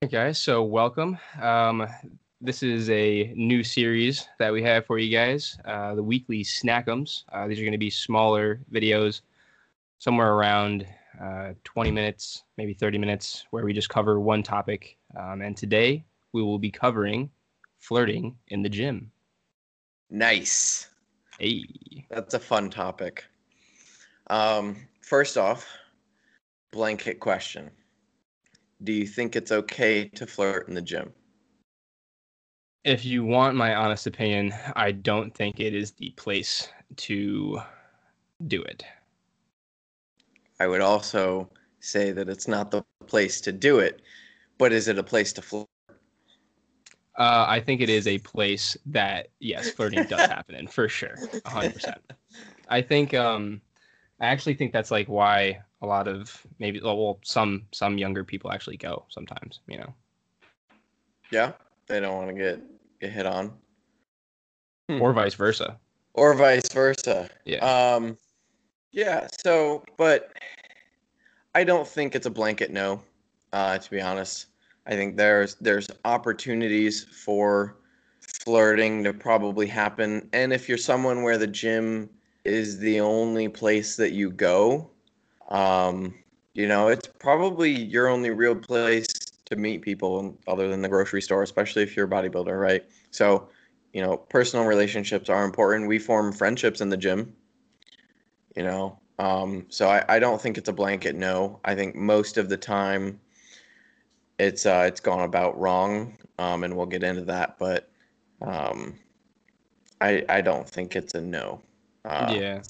Hey guys, so welcome. Um, this is a new series that we have for you guys, uh, the weekly Snackems. Uh, these are going to be smaller videos, somewhere around uh, 20 minutes, maybe 30 minutes, where we just cover one topic. Um, and today we will be covering flirting in the gym. Nice. Hey. That's a fun topic. Um, first off, blanket question. Do you think it's okay to flirt in the gym? If you want my honest opinion, I don't think it is the place to do it. I would also say that it's not the place to do it, but is it a place to flirt? Uh, I think it is a place that yes, flirting does happen in for sure, hundred percent. I think um, I actually think that's like why a lot of maybe well some some younger people actually go sometimes. You know, Yeah, they don't want to get get hit on, Hmm. or vice versa. or vice versa. Yeah. Um, yeah. So, but I don't think it's a blanket no. Uh, to be honest, I think there's there's opportunities for flirting to probably happen, and if you're someone where the gym is the only place that you go, um, you know, it's probably your only real place to meet people other than the grocery store, especially if you're a bodybuilder, right? So, you know, personal relationships are important. We form friendships in the gym, you know. Um, so I, I don't think it's a blanket no. I think most of the time it's uh, it's gone about wrong, um, and we'll get into that. But um, I I don't think it's a no. Uh, yeah.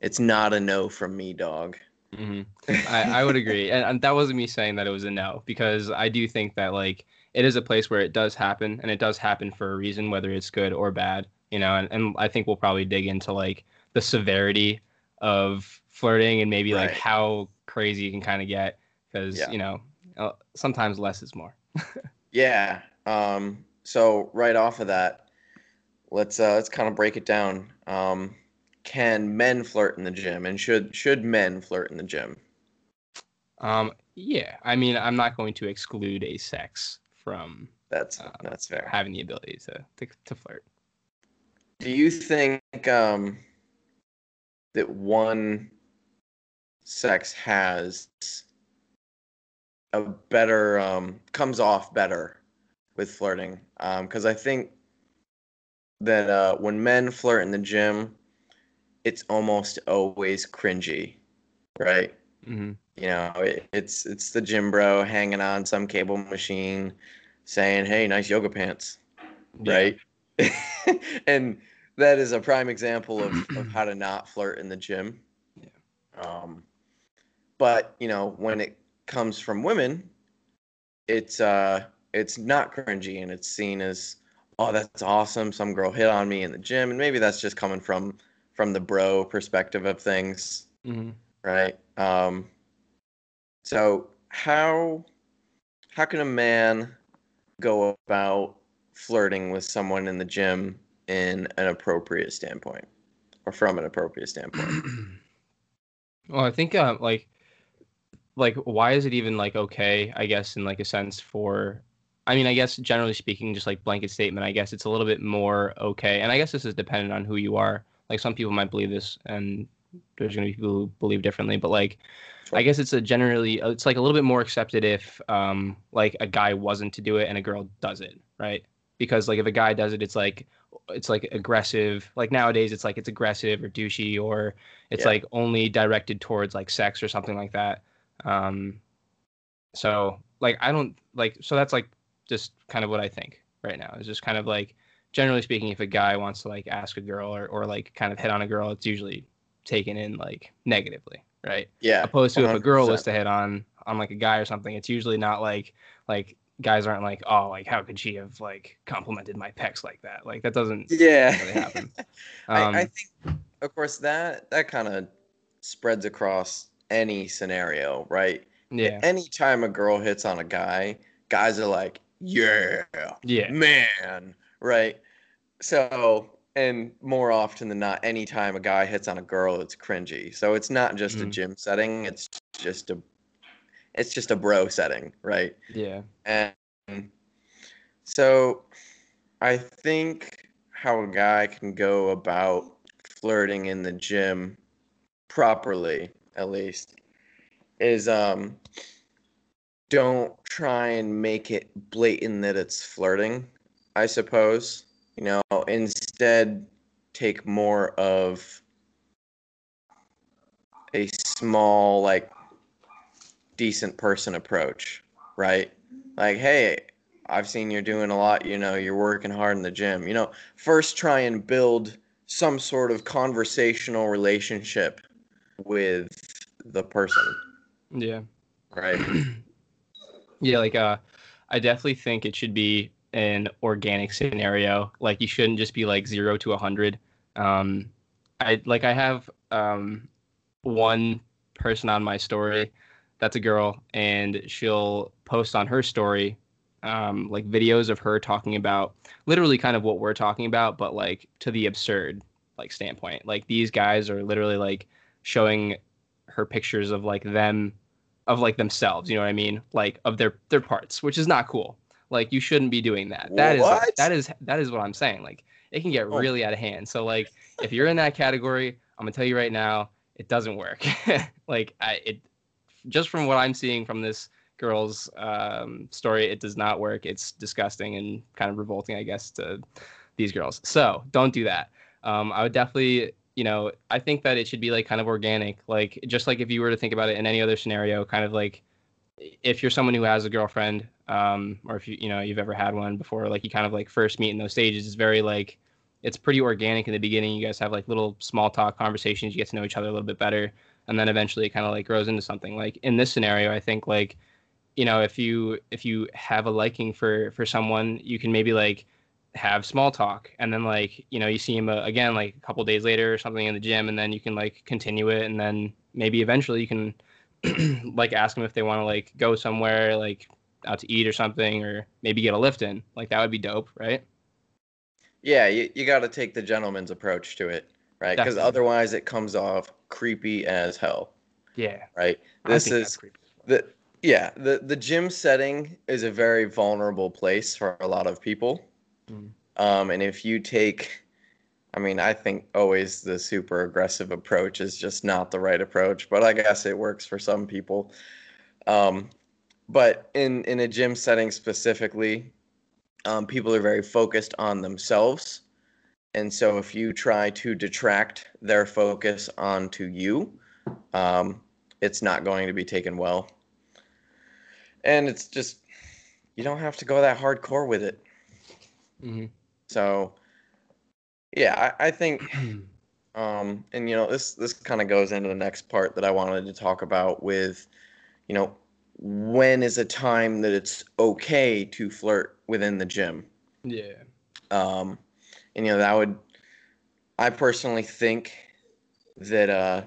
it's not a no from me, dog. Hmm I, I would agree, and, and that wasn't me saying that it was a no because I do think that like it is a place where it does happen, and it does happen for a reason, whether it's good or bad. You know, and, and I think we'll probably dig into like the severity of flirting and maybe like how crazy you can kind of get because Yeah. you know uh, sometimes less is more. Yeah. Um, so right off of that, let's uh, let's kind of break it down. Um, can men flirt in the gym, and should should men flirt in the gym? Um, yeah, I mean, I'm not going to exclude a sex from That's Um, that's fair. having the ability to to, to flirt. Do you think um, that one sex has a better um, comes off better with flirting? Because I think that uh, when men flirt in the gym, it's almost always cringy, right? hmm You know, it, it's it's the gym bro hanging on some cable machine, saying, "Hey, nice yoga pants." right? and that is a prime example of, of how to not flirt in the gym. Yeah. Um, but you know, when it comes from women, it's uh, it's not cringy and it's seen as, oh, that's awesome. Some girl hit on me in the gym, and maybe that's just coming from from the bro perspective of things, hmm right? Um, so how how can a man go about flirting with someone in the gym in an appropriate standpoint or from an appropriate standpoint? well, I think uh, like like why is it even like okay? I guess in like a sense for. I mean, I guess generally speaking, just like blanket statement, I guess it's a little bit more okay. And I guess this is dependent on who you are. Like some people might believe this, and there's gonna be people who believe differently. But like, I guess it's a generally it's like a little bit more accepted if um like a guy wasn't to do it and a girl does it, right? Because like if a guy does it, it's like it's like aggressive. Like nowadays, it's like it's aggressive or douchey or it's Yeah. like only directed towards like sex or something like that. Um, so like I don't like so that's like just kind of what I think right now. It's just kind of like generally speaking, if a guy wants to like ask a girl or or like kind of hit on a girl, it's usually taken in like negatively, right? Yeah. opposed to if a girl was to hit on on like a guy or something it's usually not like like guys aren't like oh like how could she have like complimented my pecs like that like that doesn't Yeah. really happen I, um, I think, of course, that that kind of spreads across any scenario, right? yeah Anytime a girl hits on a guy, guys are like, "Yeah, yeah man," right? So, and more often than not, anytime a guy hits on a girl, it's cringy. So it's not just a Mhm. gym setting; it's just a, it's just a bro setting, right? yeah And, So, I think how a guy can go about flirting in the gym properly, at least, is um don't try and make it blatant that it's flirting, I suppose. You know, instead take more of a small like decent person approach, right? Like, hey, I've seen you're doing a lot, you know, you're working hard in the gym. You know, first try and build some sort of conversational relationship with the person. Yeah. Right. yeah, like uh I definitely think it should be an organic scenario. Like you shouldn't just be like 0 to a 100. Um I like I have um one person on my story that's a girl and she'll post on her story um, like videos of her talking about literally kind of what we're talking about but like to the absurd like standpoint like these guys are literally like showing her pictures of like them of like themselves you know what i mean like of their their parts which is not cool like you shouldn't be doing that. That is What? that is that is what i'm saying. Like it can get Oh. really out of hand. So like if you're in that category i'm gonna tell you right now it doesn't work. Like I, it just from what i'm seeing from this girl's um, story it does not work. It's disgusting and kind of revolting i guess to these girls. So don't do that. Um, i would definitely you know i think that it should be like kind of organic. Like just like if you were to think about it in any other scenario kind of like if you're someone who has a girlfriend um, or if you you know you've ever had one before like you kind of like first meet in those stages it's very like it's pretty organic in the beginning. You guys have like little small talk conversations. You get to know each other a little bit better. And then eventually it kind of like grows into something. Like in this scenario i think like you know if you if you have a liking for for someone you can maybe like have small talk. And then like you know you see him uh, again like a couple days later or something in the gym and then you can like continue it. And then maybe eventually you can like ask them if they want to like go somewhere like out to eat or something or maybe get a lift in like that would be dope right Yeah, you, you got to take the gentleman's approach to it, right? Because otherwise it comes off creepy as hell, yeah right? This is the yeah the the gym setting is a very vulnerable place for a lot of people, Mm. um, and if you take, I mean, I think always the super aggressive approach is just not the right approach, but I guess it works for some people. Um, but in in a gym setting specifically, um, people are very focused on themselves. And so if you try to detract their focus onto you, um, it's not going to be taken well. And it's just, you don't have to go that hardcore with it. Mhm. So, yeah, I, I think, um, and you know, this this kind of goes into the next part that I wanted to talk about with, you know, when is a time that it's okay to flirt within the gym? yeah. Um, and you know that would i personally think that uh,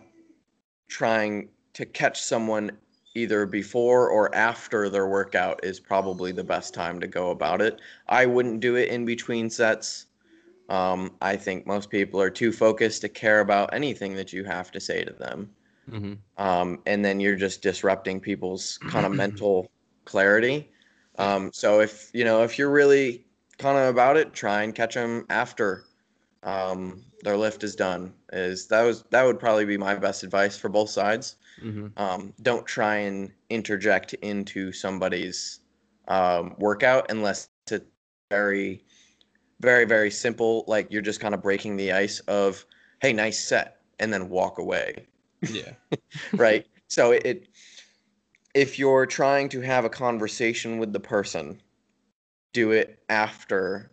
trying to catch someone either before or after their workout is probably the best time to go about it. I wouldn't do it in between sets um, i think most people are too focused to care about anything that you have to say to them hmm um, and then you're just disrupting people's kind of mental clarity. Um, so if you know if you're really kind of about it, try and catch them after um, their lift is done. Is that was that would probably be my best advice for both sides. hmm Um, don't try and interject into somebody's um, workout unless it's very, very, very simple. Like you're just kind of breaking the ice of, hey, nice set, and then walk away yeah right? so it, it if you're trying to have a conversation with the person, do it after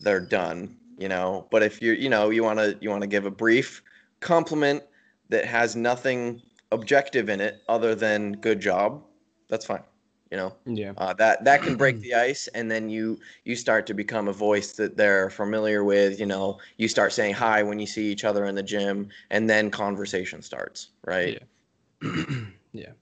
they're done, you know. But if you're, you know, you want to you want to give a brief compliment that has nothing objective in it other than good job, that's fine, you know. yeah Uh, that that can break the ice, and then you you start to become a voice that they're familiar with. You know, you start saying hi when you see each other in the gym, and then conversation starts. Right? yeah.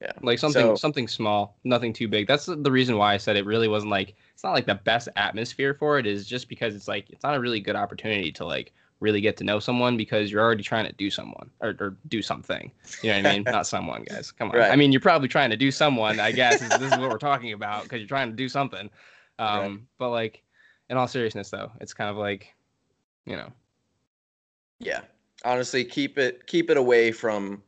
Yeah. Like something So- something small, nothing too big. That's the reason why I said it really wasn't like it's not like the best atmosphere for it is just because it's like it's not a really good opportunity to like really get to know someone because you're already trying to do someone or, or do something. You know what I mean? Not someone, guys. Come on. Right. I mean, you're probably trying to do someone. I guess is, this is what we're talking about because you're trying to do something. Um, Right. but like, in all seriousness, though, it's kind of like, you know, Yeah. Honestly, keep it keep it away from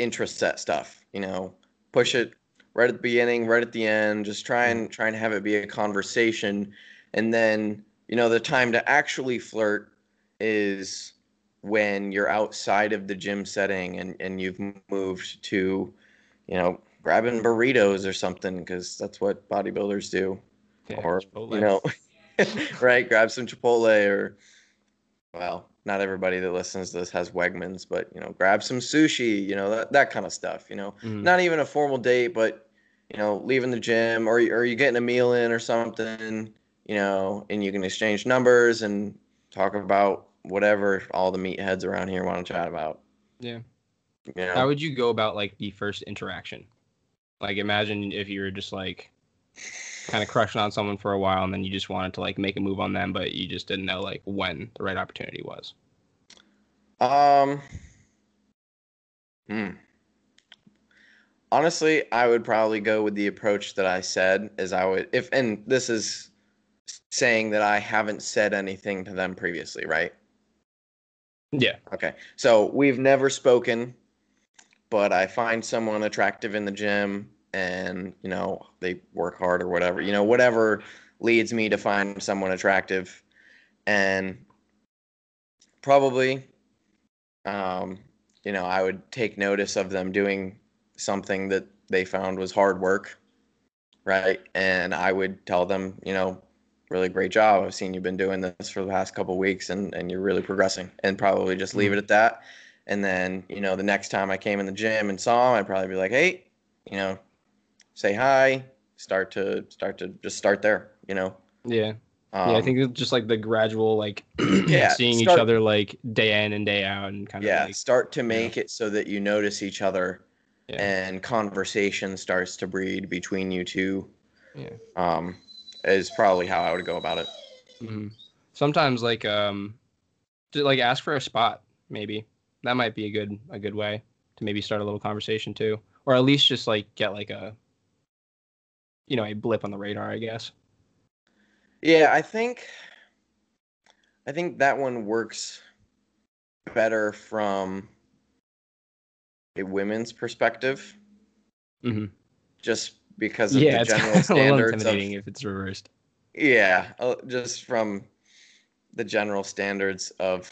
interest set stuff. You know, push it right at the beginning, right at the end. Just try and try and have it be a conversation, and then you know the time to actually flirt is when you're outside of the gym setting and and you've moved to, you know, grabbing burritos or something because that's what bodybuilders do yeah, or Chipotle. you know right grab some chipotle or well not everybody that listens to this has wegmans but you know grab some sushi you know that, that kind of stuff you know Mhm. not even a formal date but you know leaving the gym or, or you getting a meal in or something you know and you can exchange numbers and talk about whatever all the meatheads around here want to chat about Yeah. know How would you go about like the first interaction? Like imagine if you were just like kind of crushing on someone for a while and then you just wanted to like make a move on them, but you just didn't know like when the right opportunity was. Um. Hmm. Honestly, I would probably go with the approach that I said, as I would if, and this is saying that I haven't said anything to them previously, right? Yeah. Okay. So we've never spoken, but I find someone attractive in the gym and, you know, they work hard or whatever, you know, whatever leads me to find someone attractive. And probably, um, you know, I would take notice of them doing something that they found was hard work. Right. And I would tell them, you know, really great job. I've seen you've been doing this for the past couple weeks and, and you're really progressing and probably just leave it at that. And then, you know, the next time I came in the gym and saw him, I'd probably be like, Hey, you know, say hi, start to start to just start there, you know? Yeah. Um, yeah. I think it's just like the gradual like Yeah, seeing each other like day in and day out and kind of yeah, like start to make it so that you notice each other yeah. and conversation starts to breed between you two. Yeah. Um, is probably how I would go about it. hmm Sometimes like um, like ask for a spot maybe that might be a good a good way to maybe start a little conversation too, or at least just like get like a you know a blip on the radar, I guess. Yeah, I think I think that one works better from a women's perspective, Mm-hmm. just because of Yeah, the general kind of a little standards of if it's reversed. yeah, uh, just from the general standards of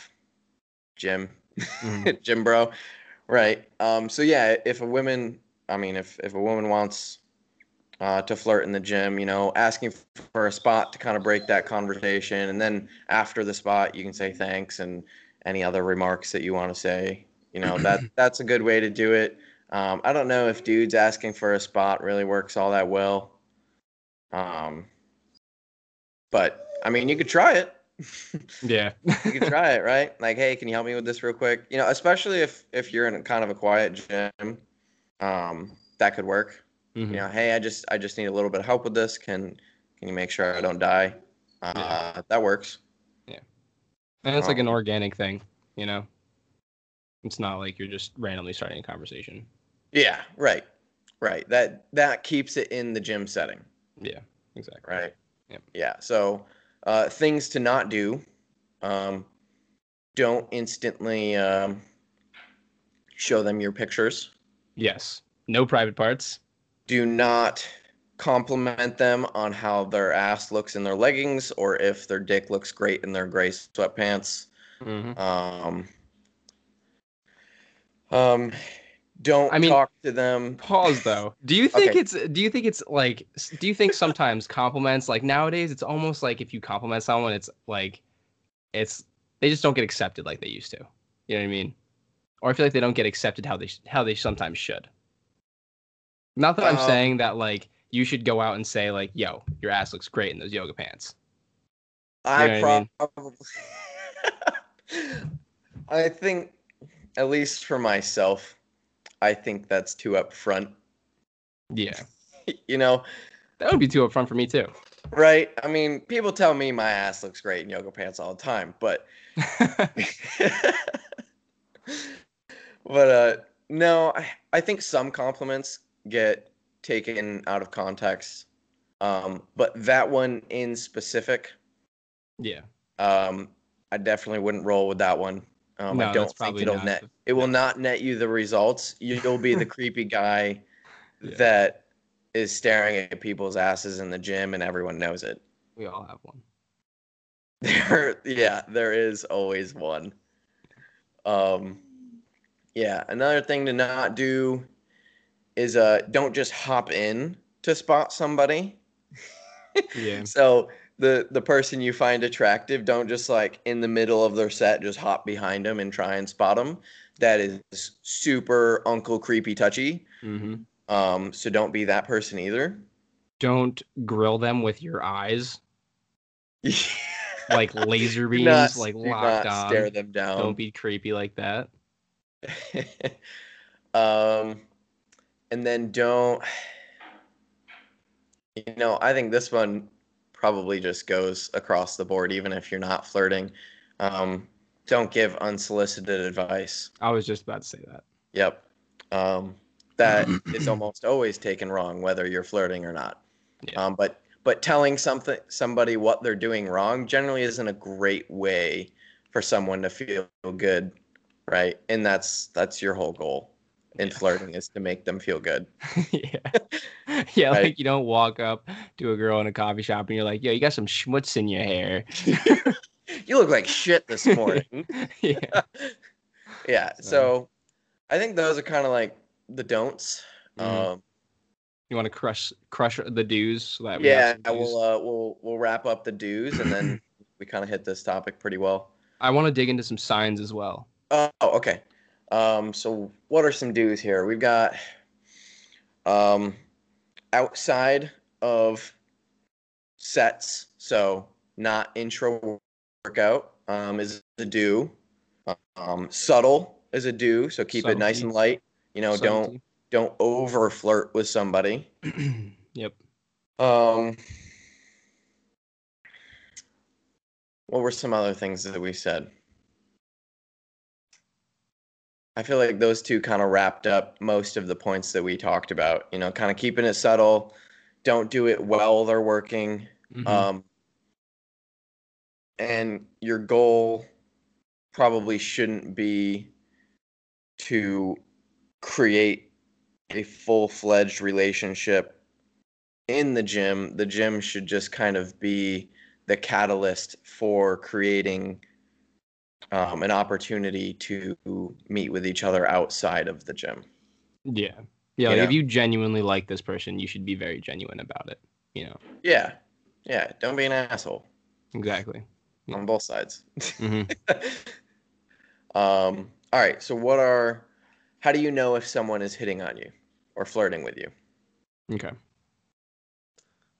gym, Mhm. gym bro, right? Um, so yeah, if a woman, I mean, if if a woman wants uh, to flirt in the gym, you know, asking for a spot to kind of break that conversation, and then after the spot, you can say thanks and any other remarks that you want to say. You know, that that's a good way to do it. Um, I don't know if dudes asking for a spot really works all that well. Um, but I mean, you could try it. Yeah. you could try it, right? Like, hey, can you help me with this real quick? You know, especially if if you're in kind of a quiet gym, um, that could work. Mhm. You know, hey, I just I just need a little bit of help with this. Can can you make sure I don't die? Uh, That works. Yeah, and it's like an Um, organic thing, you know. It's not like you're just randomly starting a conversation. Yeah, right, right. That that keeps it in the gym setting, Yeah, exactly. right? Yep. Yeah. So uh, things to not do. Um, don't instantly um, show them your pictures. Yes. No private parts. do not compliment them on how their ass looks in their leggings or if their dick looks great in their gray sweatpants. hmm Um, um, don't I mean- talk to them. Pause though. Do you think Okay. it's do you think it's like do you think sometimes compliments like nowadays it's almost like if you compliment someone it's like it's they just don't get accepted like they used to. You know what I mean? Or I feel like they don't get accepted how they how they sometimes should. Not that I'm Um, saying that like you should go out and say like, "Yo, your ass looks great in those yoga pants." I what I mean? probably. I think, at least for myself, I think that's too upfront. Yeah. You know, That would be too upfront for me too. right? I mean, people tell me my ass looks great in yoga pants all the time, but but uh no, I, I think some compliments get taken out of context. Um, but that one in specific, yeah. um, I definitely wouldn't roll with that one. Um, No, I don't think it'll not net. It will not net you the results. You'll be the creepy guy Yeah. that is staring at people's asses in the gym, and everyone knows it. We all have one. There, yeah, there is always one. Um, yeah, another thing to not do is uh, don't just hop in to spot somebody. Yeah. So the the person you find attractive, don't just like in the middle of their set just hop behind them and try and spot them. That is super uncle creepy touchy. hmm Um, so don't be that person either. Don't grill them with your eyes, like laser beams, not- like locked on. Stare them down. Don't be creepy like that. um, and then don't. You know, I think this one probably just goes across the board, even if you're not flirting. Um, don't give unsolicited advice. I was just about to say that. Yep. Um, that is almost always taken wrong, whether you're flirting or not. Yeah. Um, but but telling something somebody what they're doing wrong generally isn't a great way for someone to feel good, right? And that's that's your whole goal in Yeah. flirting is to make them feel good. yeah. Yeah, Right. like you don't walk up to a girl in a coffee shop and you're like, yo, you got some schmutz in your hair. you look like shit this morning. yeah. yeah. So- I think those are kind of like the don'ts. Mhm. Um, You want to crush crush the dues so that we yeah, we'll uh, we'll we'll wrap up the dues and then we kind of hit this topic pretty well. I want to dig into some signs as well. Oh, okay. Um, so what are some do's here? We've got um, outside of sets, so not intra workout um, is a do. Um, subtle is a do, so keep it nice and light. You know, don't don't over flirt with somebody. yep. Um, what were some other things that we said? I feel like those two kind of wrapped up most of the points that we talked about. You know, kind of keeping it subtle, don't do it while they're working. Mhm. Um, and your goal probably shouldn't be to create a full fledged relationship in the gym. The gym should just kind of be the catalyst for creating um, an opportunity to meet with each other outside of the gym. yeah. Yeah. You like know? if you genuinely like this person, you should be very genuine about it. You know. Yeah. Yeah. Don't be an asshole Exactly. Yeah. on both sides. hmm Um, all right. So, what are, how do you know if someone is hitting on you or flirting with you? Okay.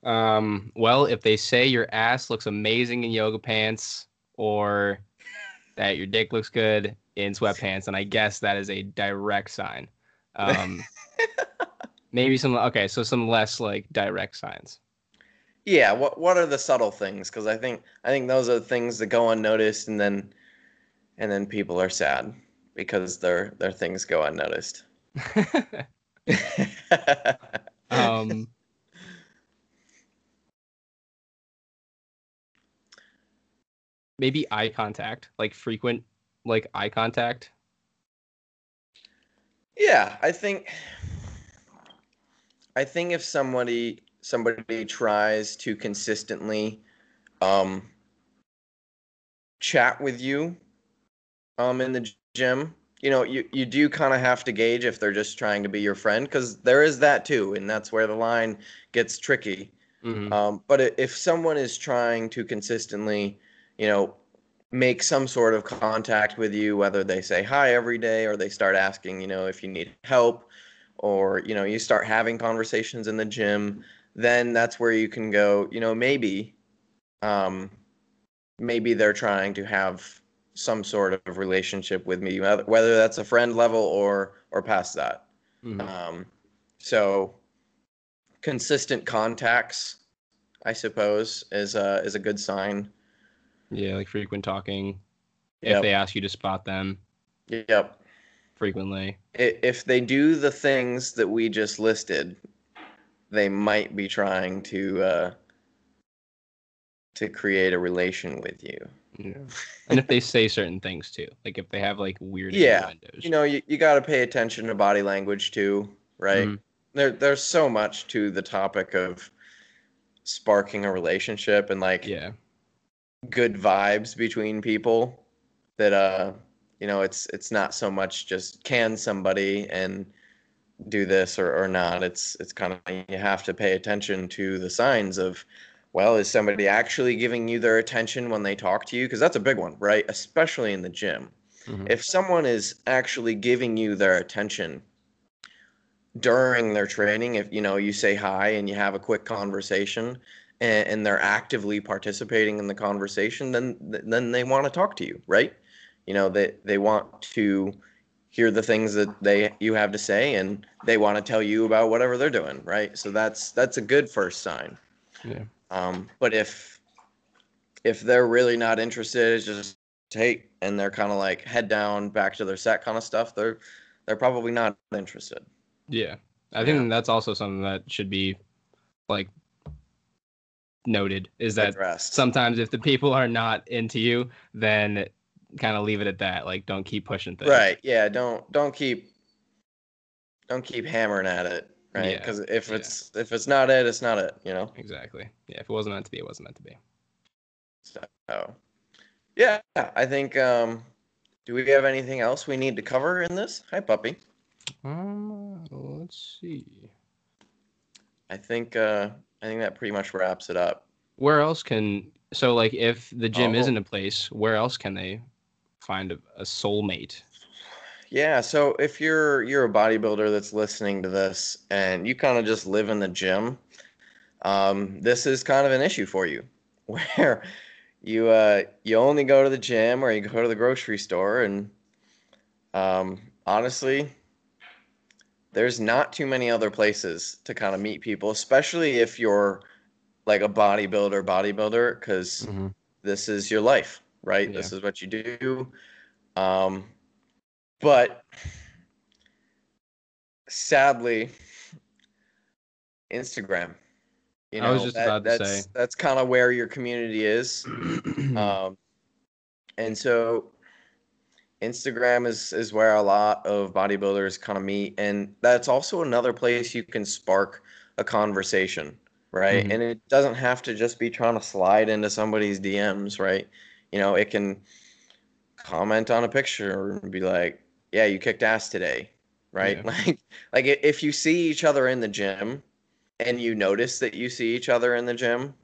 Um, well, if they say your ass looks amazing in yoga pants or that your dick looks good in sweatpants, and I guess that is a direct sign. Um, maybe some, okay, so some less like direct signs. Yeah. What What are the subtle things? Because I think I think those are the things that go unnoticed, and then and then people are sad because their their things go unnoticed. um, maybe eye contact, like frequent, like eye contact. Yeah, I think I think if somebody somebody tries to consistently um chat with you um in the gym, you know, you you do kind of have to gauge if they're just trying to be your friend cuz there is that too and that's where the line gets tricky. Mhm. Um, but if someone is trying to consistently, you know, make some sort of contact with you, whether they say hi every day or they start asking, you know, if you need help, or you know, you start having conversations in the gym, then that's where you can go. You know, maybe, um, maybe they're trying to have some sort of relationship with me, whether that's a friend level or or past that. Mhm. Um, so consistent contacts I suppose, is a is a good sign. Yeah, like frequent talking. If they ask you to spot them Yep. frequently. If they do the things that we just listed, they might be trying to uh, to create a relation with you. Yeah. and if they say certain things too, like if they have like weird Yeah, windows. You know, you, you got to pay attention to body language too, right? Mhm. There, there's so much to the topic of sparking a relationship and like yeah, good vibes between people that uh you know it's it's not so much just can somebody and do this or, or not. It's it's kind of you have to pay attention to the signs of well is somebody actually giving you their attention when they talk to you? Because that's a big one right? Especially in the gym. Mhm. if someone is actually giving you their attention during their training if you know you say hi and you have a quick conversation and, and they're actively participating in the conversation then then they want to talk to you right you know they they want to hear the things that they you have to say and they want to tell you about whatever they're doing right so that's that's a good first sign yeah, um, but if if they're really not interested, it's just take and they're kind of like head down, back to their set kind of stuff. They're they're probably not interested. yeah. I think that's also something that should be like noted is that Addressed. sometimes if the people are not into you, then kind of leave it at that. Like don't keep pushing things. right? Yeah. Don't don't keep don't keep hammering at it, right? Yeah, Because if yeah. it's if it's not it, it's not it. You know. Exactly. Yeah. If it wasn't meant to be, it wasn't meant to be. So yeah, I think. um Do we have anything else we need to cover in this? Hi, puppy. Um, let's see. I think uh I think that pretty much wraps it up. Where else can so like if the gym Oh. isn't a place, where else can they find a, a soulmate? Yeah, so if you're you're a bodybuilder that's listening to this and you kind of just live in the gym, um, this is kind of an issue for you, where you uh, you only go to the gym or you go to the grocery store, and um, honestly, there's not too many other places to kind of meet people, especially if you're like a bodybuilder bodybuilder, because this is your life, right? This is what you do. Um, but sadly, Instagram. You know, I was just that- about to that's, say. that's kind of where your community is. Um, and so Instagram is is where a lot of bodybuilders kind of meet, and that's also another place you can spark a conversation, right? Mhm. And it doesn't have to just be trying to slide into somebody's DMs, right? You know, it can comment on a picture and be like, "Yeah, you kicked ass today," right? Yeah. Like, like if you see each other in the gym, and you notice that you see each other in the gym,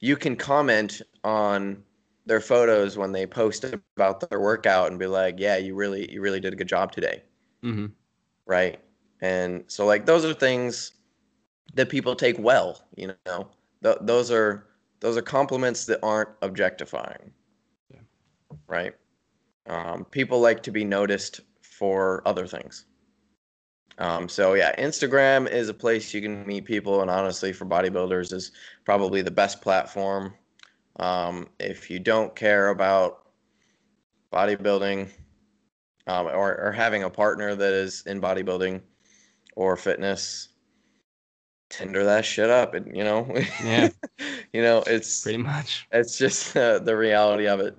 you can comment on their photos when they post about their workout and be like, "Yeah, you really you really did a good job today." hmm Right? And so like those are things that people take well, you know. Th- those are those are compliments that aren't objectifying. Yeah. Right? Um, people like to be noticed for other things. Um, so yeah, Instagram is a place you can meet people, and honestly, for bodybuilders, is probably the best platform. Um, if you don't care about bodybuilding, um, or, or having a partner that is in bodybuilding or fitness, Tinder that shit up, and you know, Yeah. you know, it's Pretty much. it's just uh, the reality of it.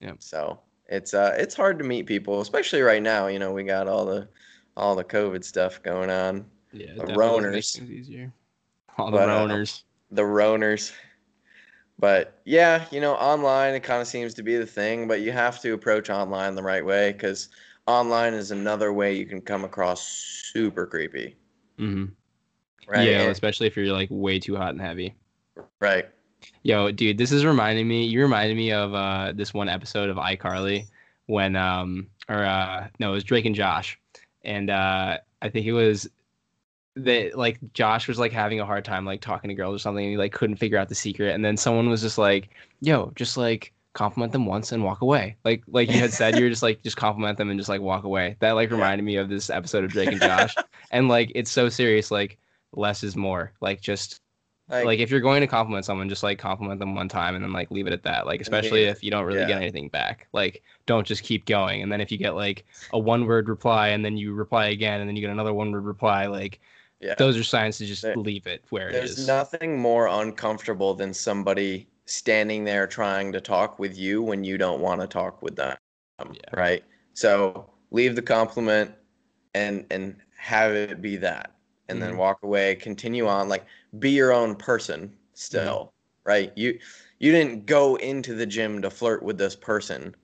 Yeah. So it's uh it's hard to meet people, especially right now. You know, we got all the all the COVID stuff going on, Yeah. The Roners. easier. All the But, uh, roners. the Roners. But yeah, you know, online it kind of seems to be the thing, but you have to approach online the right way because online is another way you can come across super creepy. Mm-hmm. Right. Yeah, And- especially if you're like way too hot and heavy. right. Yo, dude, this is reminding me. You reminded me of uh, this one episode of iCarly when, um, or uh, no, it was Drake and Josh, and uh, I think it was that like Josh was like having a hard time like talking to girls or something, and he like couldn't figure out the secret, and then someone was just like, "Yo, just like compliment them once and walk away." Like like you had said, you were just like just compliment them and just like walk away. That like reminded me of this episode of Drake and Josh, and like it's so serious. Like less is more. Like just Like, like if you're going to compliment someone just like compliment them one time and then like leave it at that like especially if you don't really get anything back like don't just keep going and then if you get like a one word reply and then you reply again and then you get another one word reply like yeah. those are signs to just There- leave it where it There's nothing more uncomfortable than somebody standing there trying to talk with you when you don't want to talk with them. Yeah. Right. So leave the compliment and and have it be that. And then Mhm. walk away, continue on, like be your own person still. Right. You you didn't go into the gym to flirt with this person.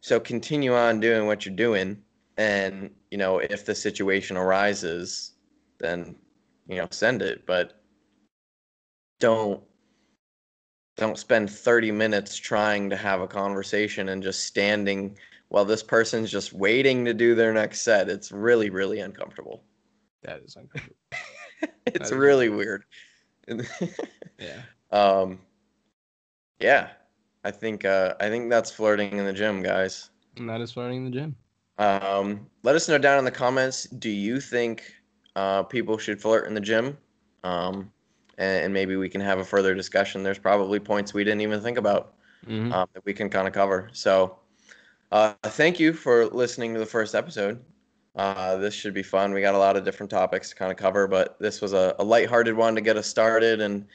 So continue on doing what you're doing. And, you know, if the situation arises, then you know, send it, but don't don't spend 30 minutes trying to have a conversation and just standing while this person's just waiting to do their next set. It's really really uncomfortable. that is uncomfortable it's is really weird. yeah um yeah. I think uh I think that's flirting in the gym, guys. and that is flirting in the gym Um, let us know down in the comments. Do you think uh, people should flirt in the gym? Um, and, and maybe we can have a further discussion. There's probably points we didn't even think about Mhm. um, that we can kind of cover. So, uh, thank you for listening to the first episode. Uh, this should be fun. We got a lot of different topics to kind of cover, but this was a, a lighthearted one to get us started, and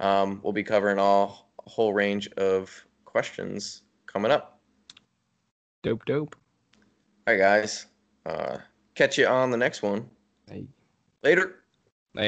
um, we'll be covering all a whole range of questions coming up. dope dope All right, guys. Uh, catch you on the next one. Hey. Later. later